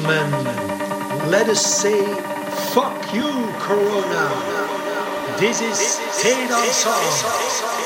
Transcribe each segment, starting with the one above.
gentlemen, let us say fuck you, Corona. This is Taylor Song.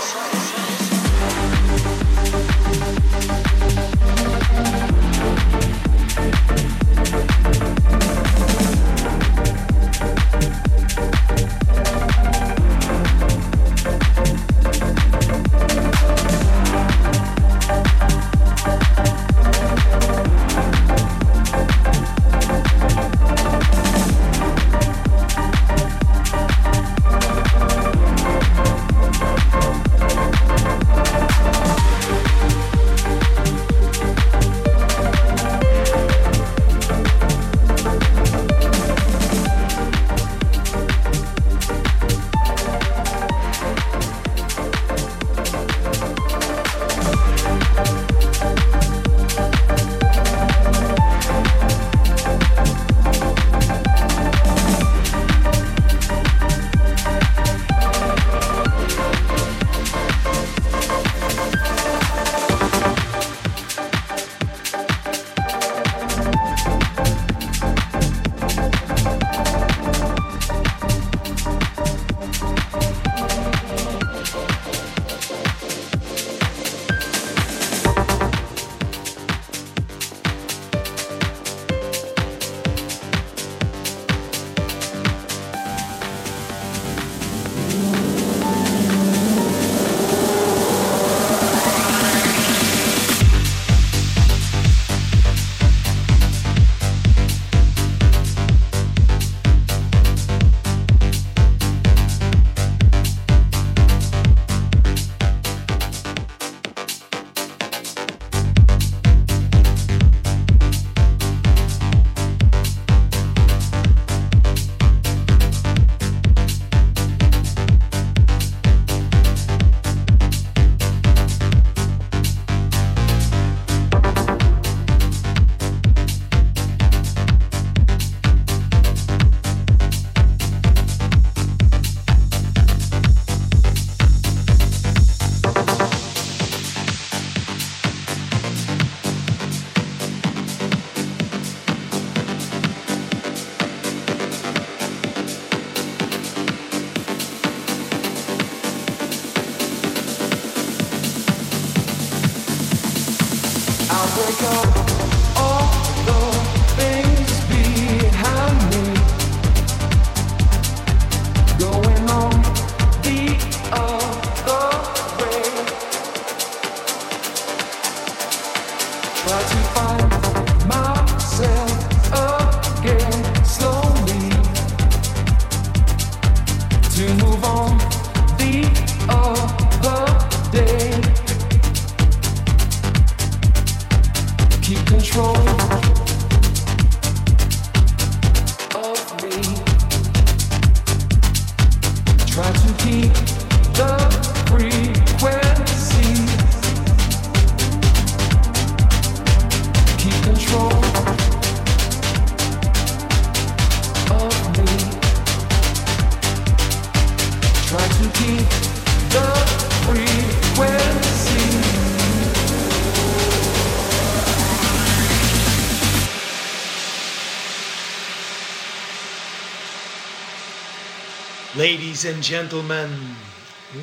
Ladies and gentlemen,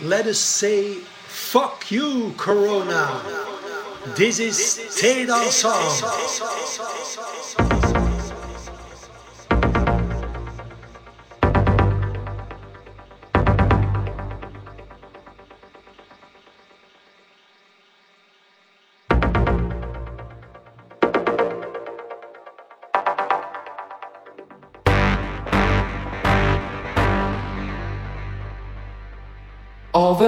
let us say fuck you, Corona. This is Taylor Song.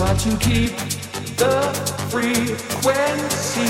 try to keep the frequency.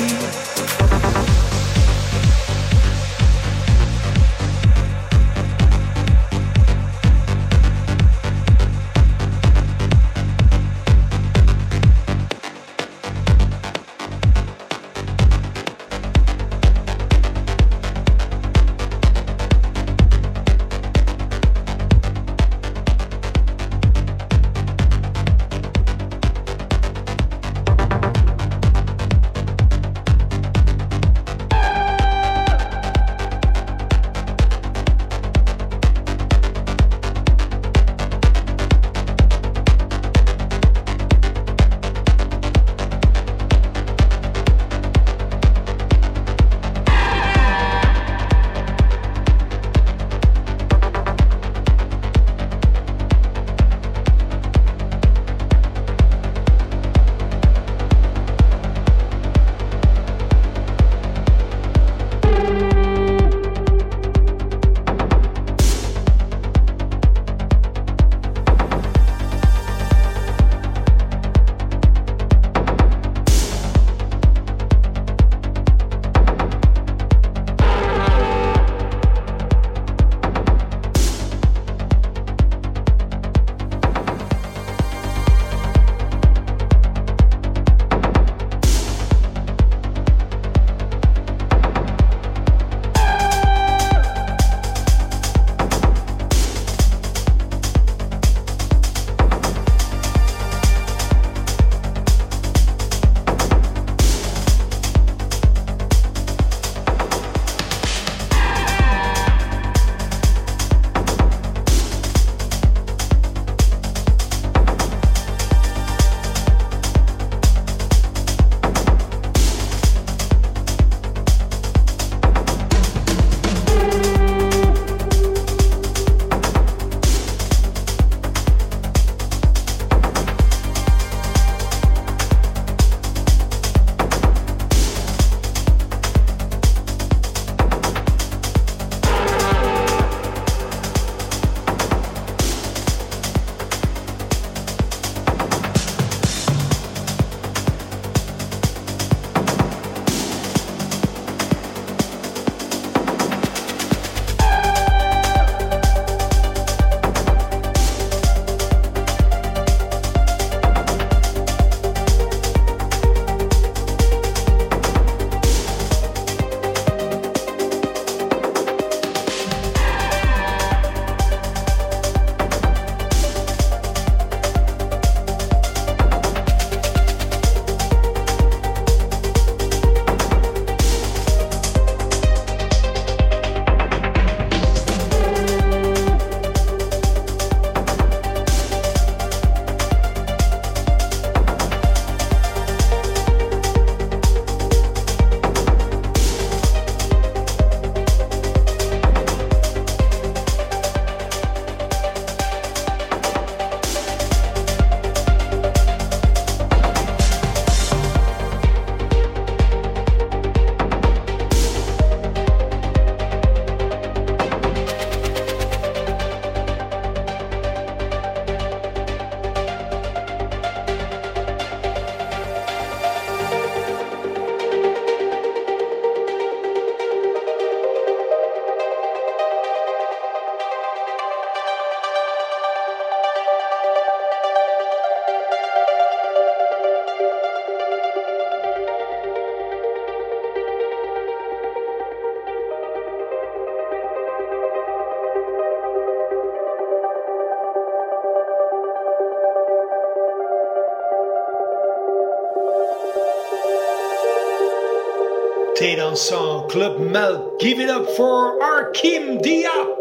Klub Melk. Give it up for Arkim Diab.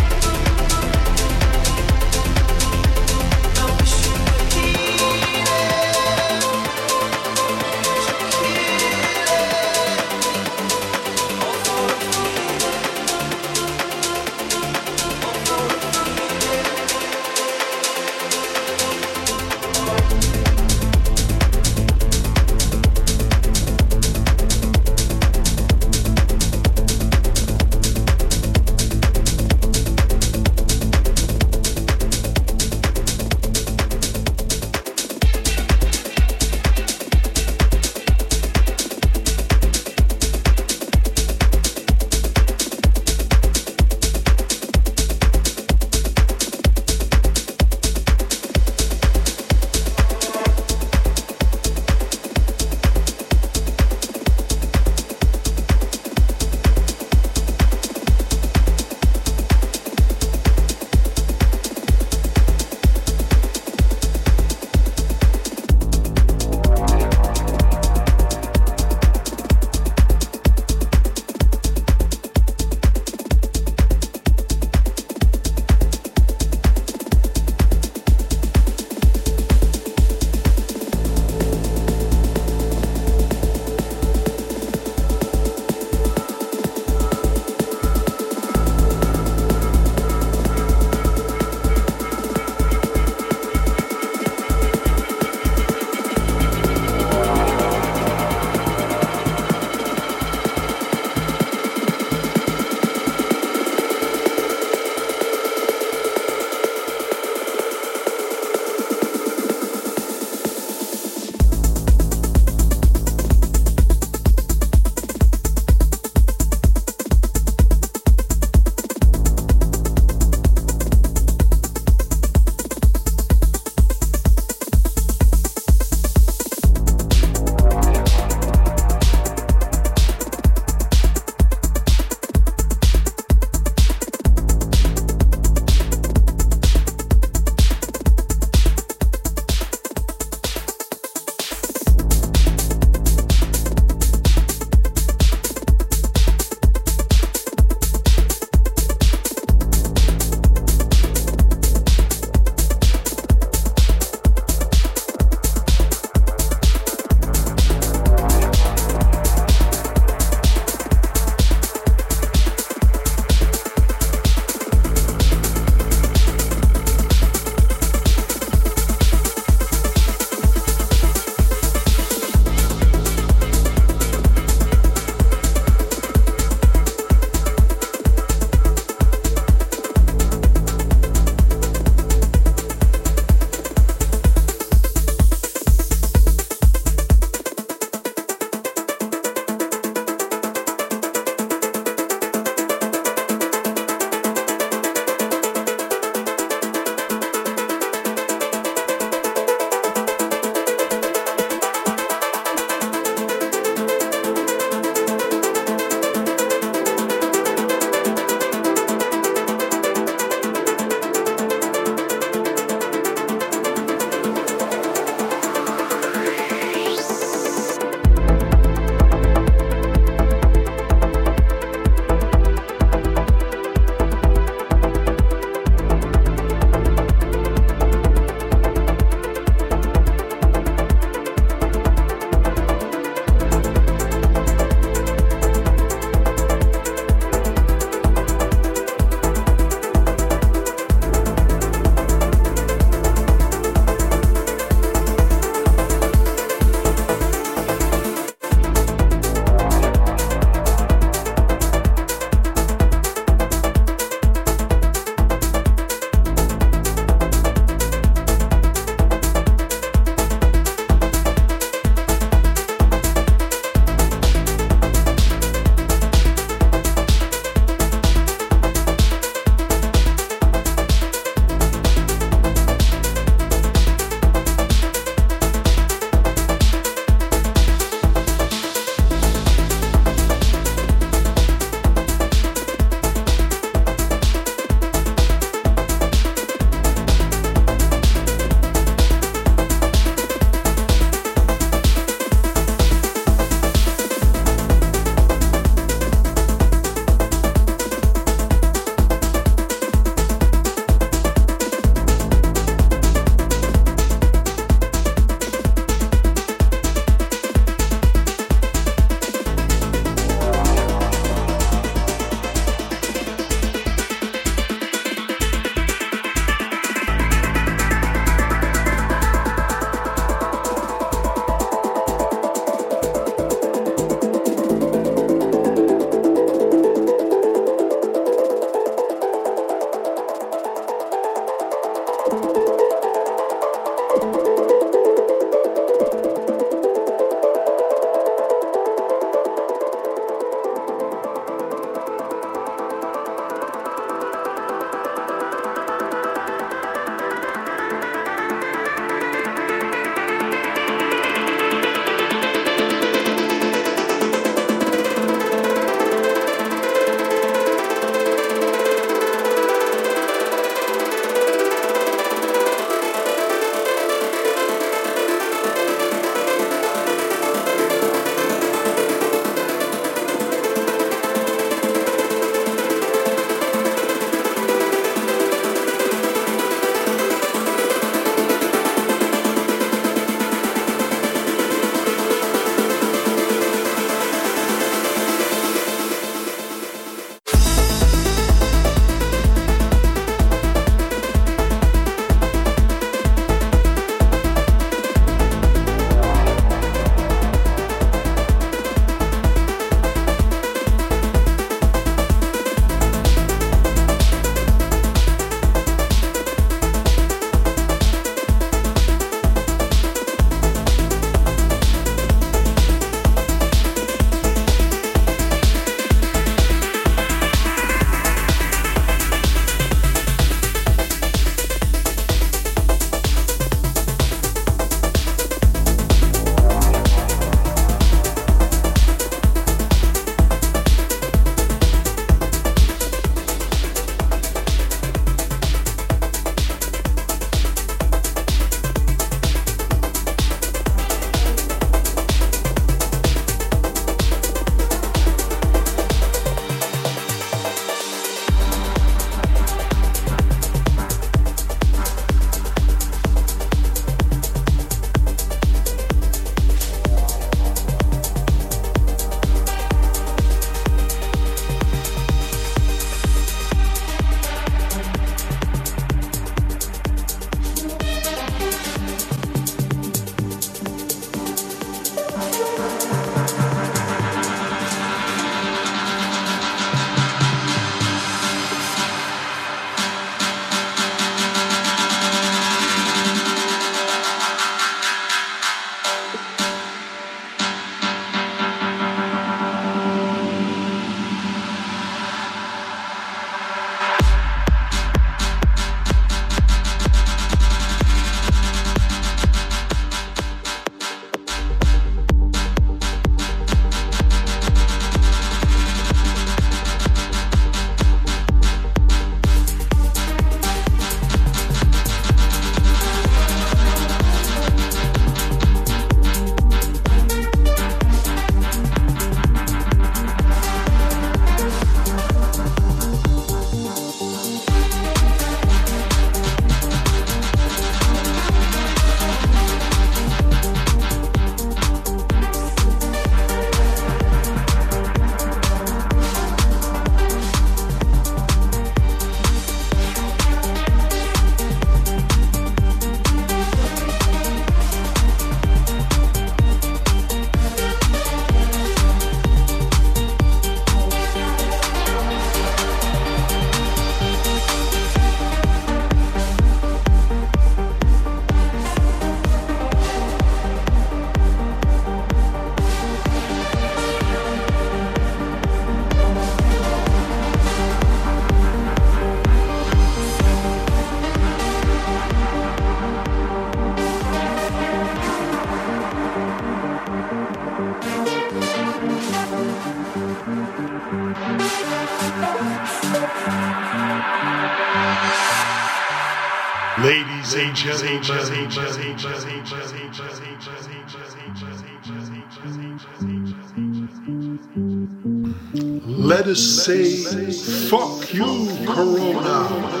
Say, fuck you, Corona.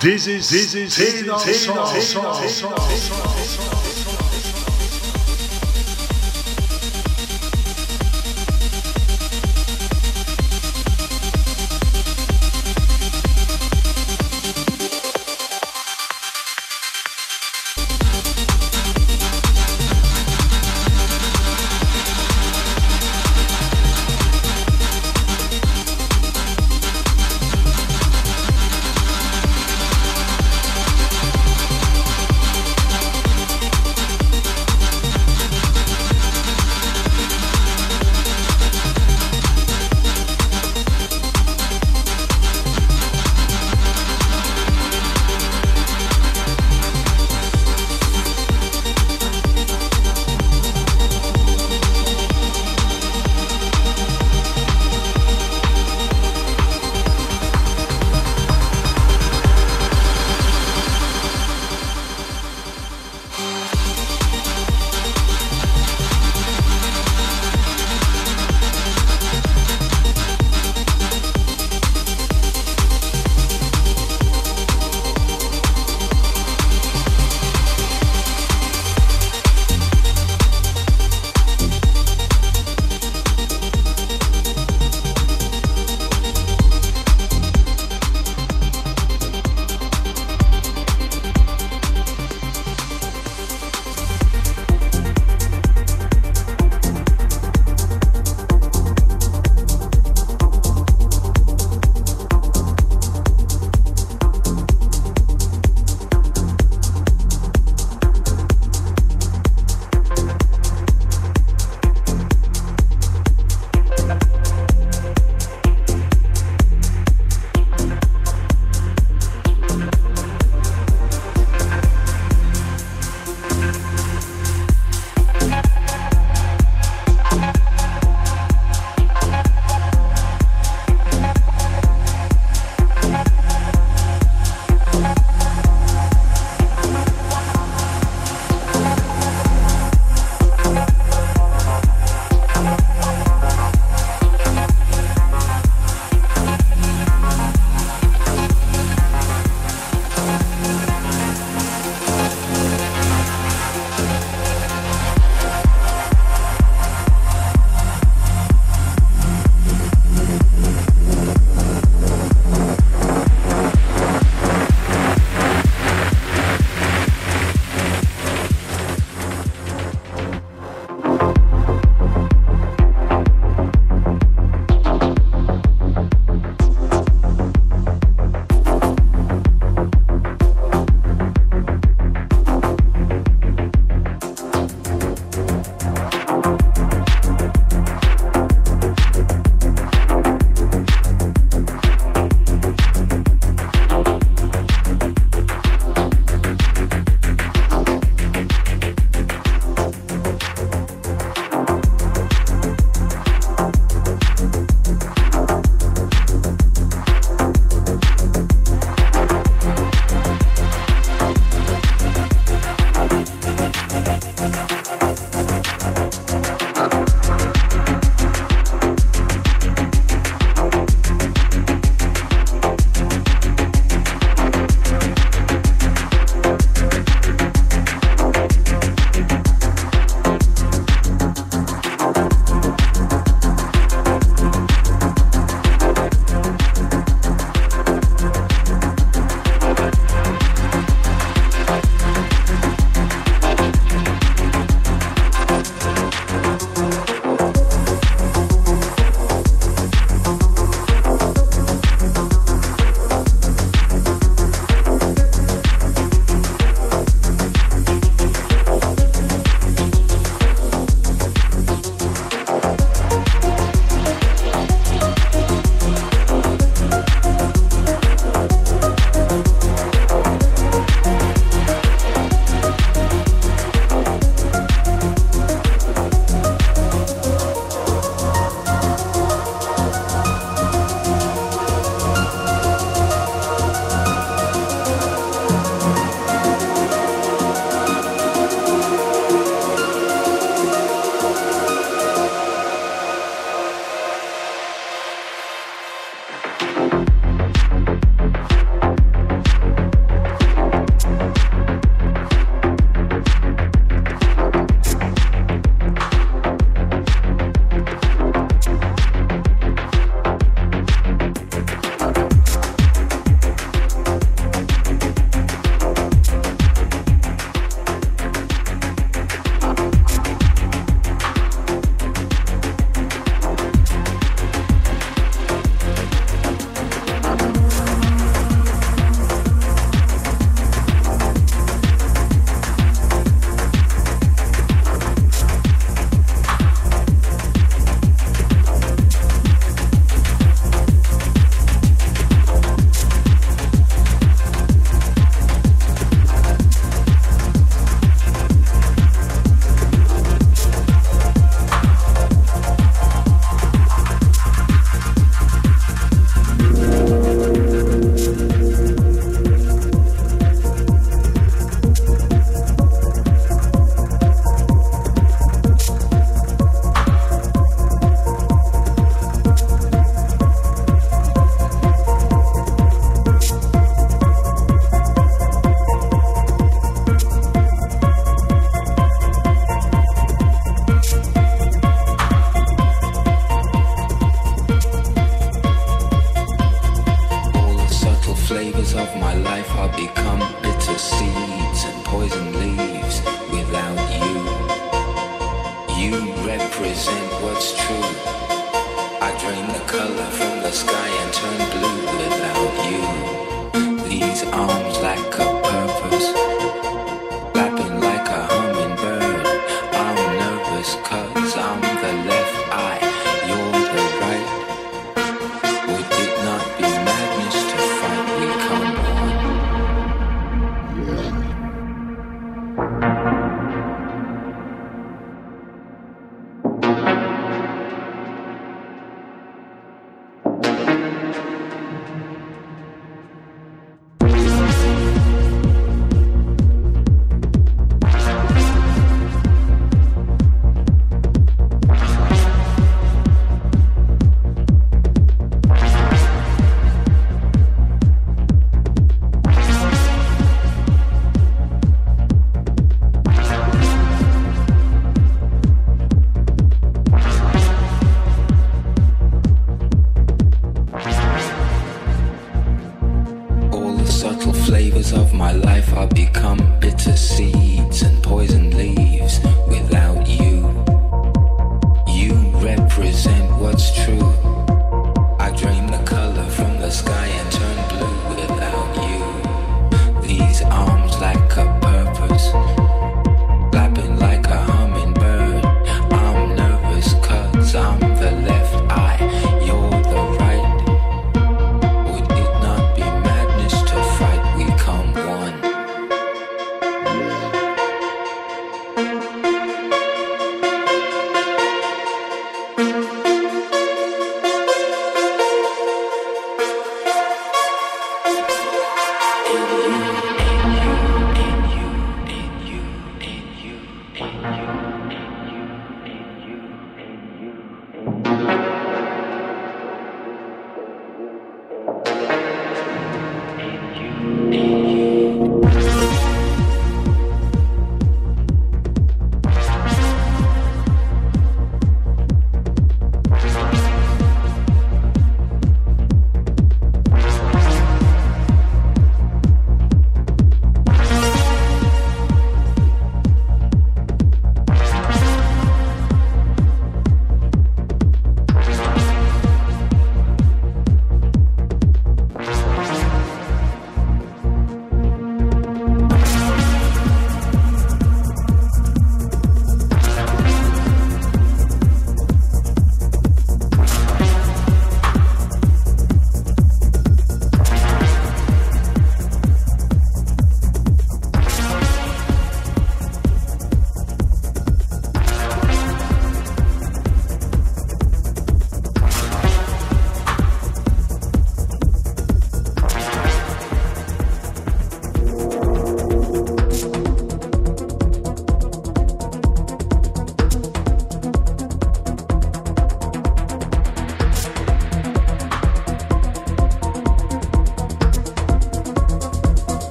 This is this is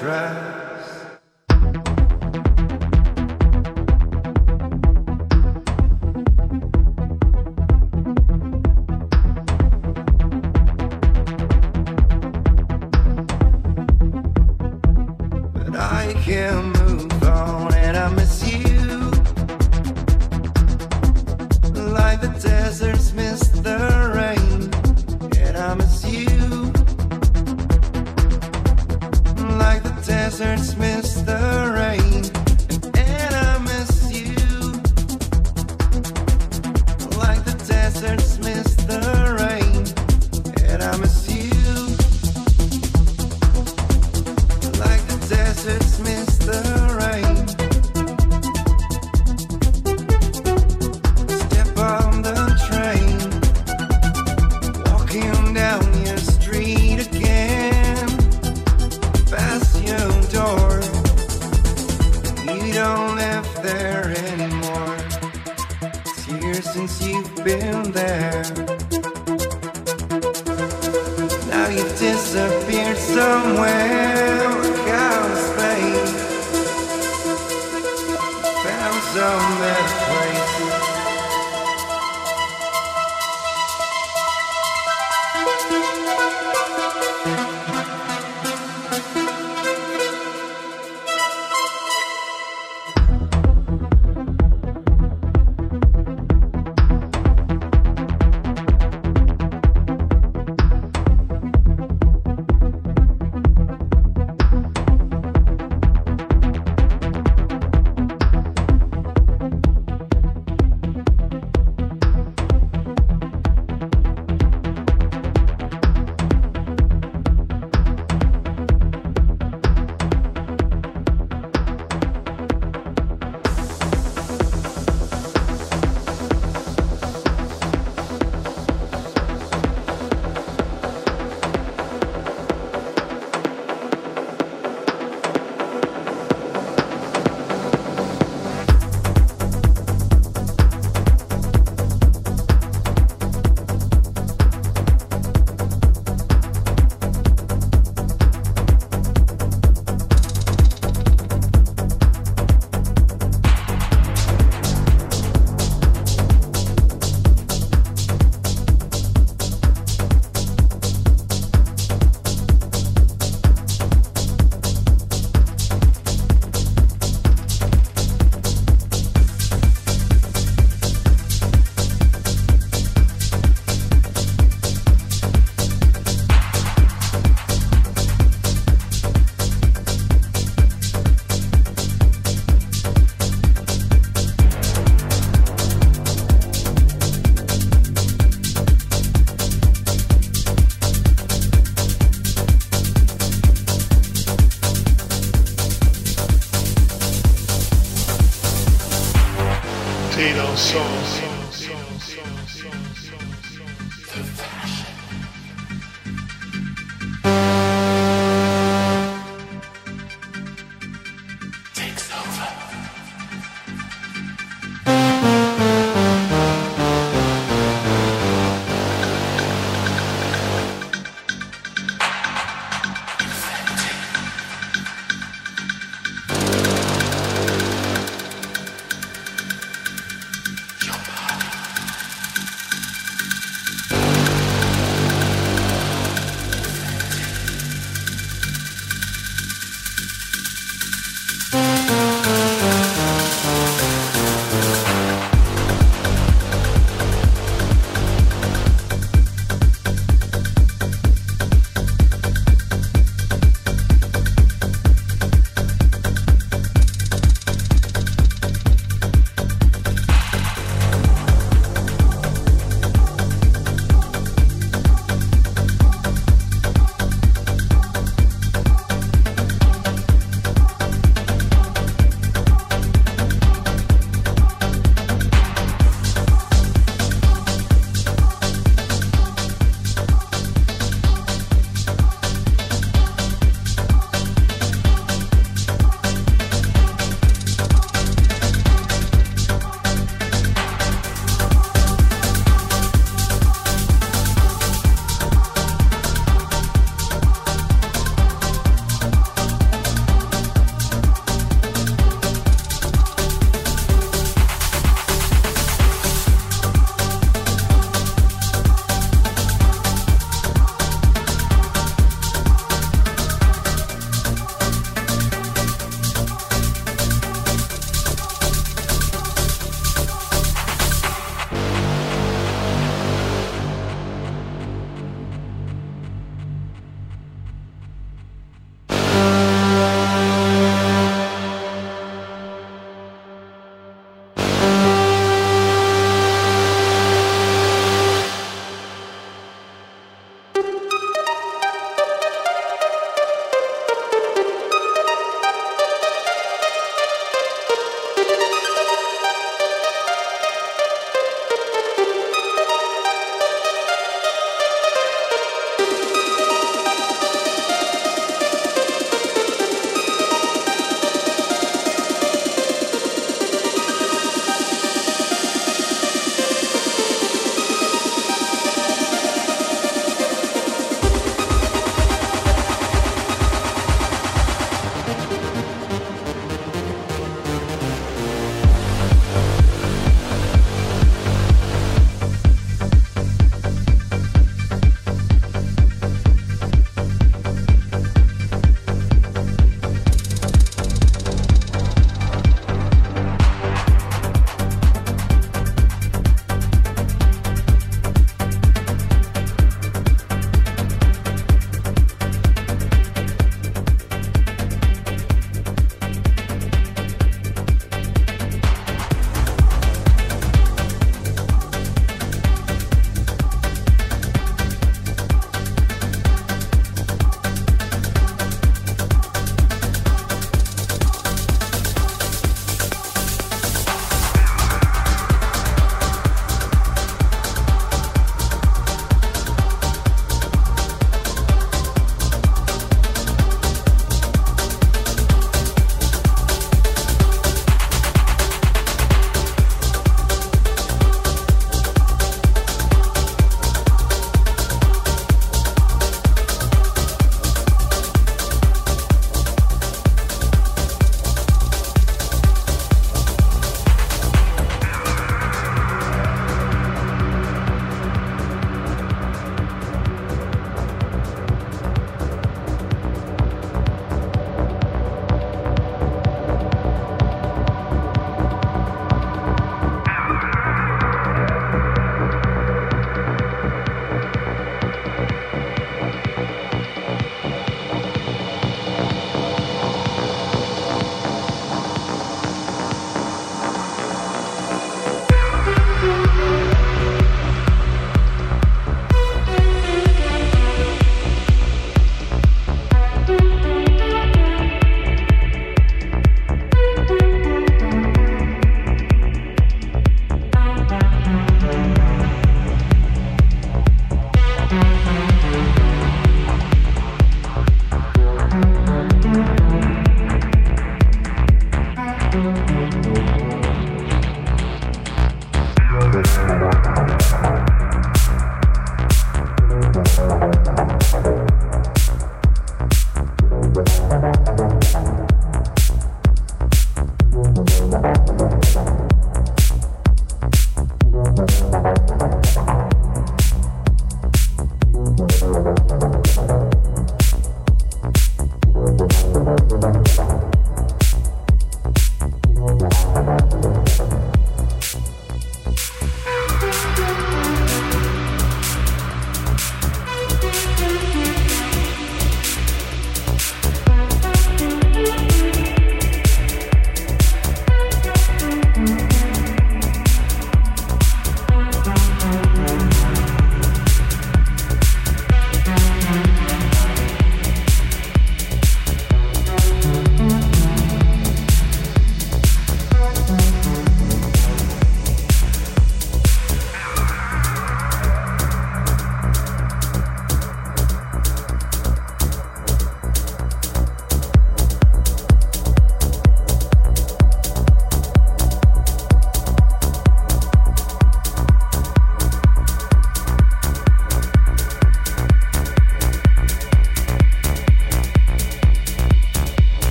all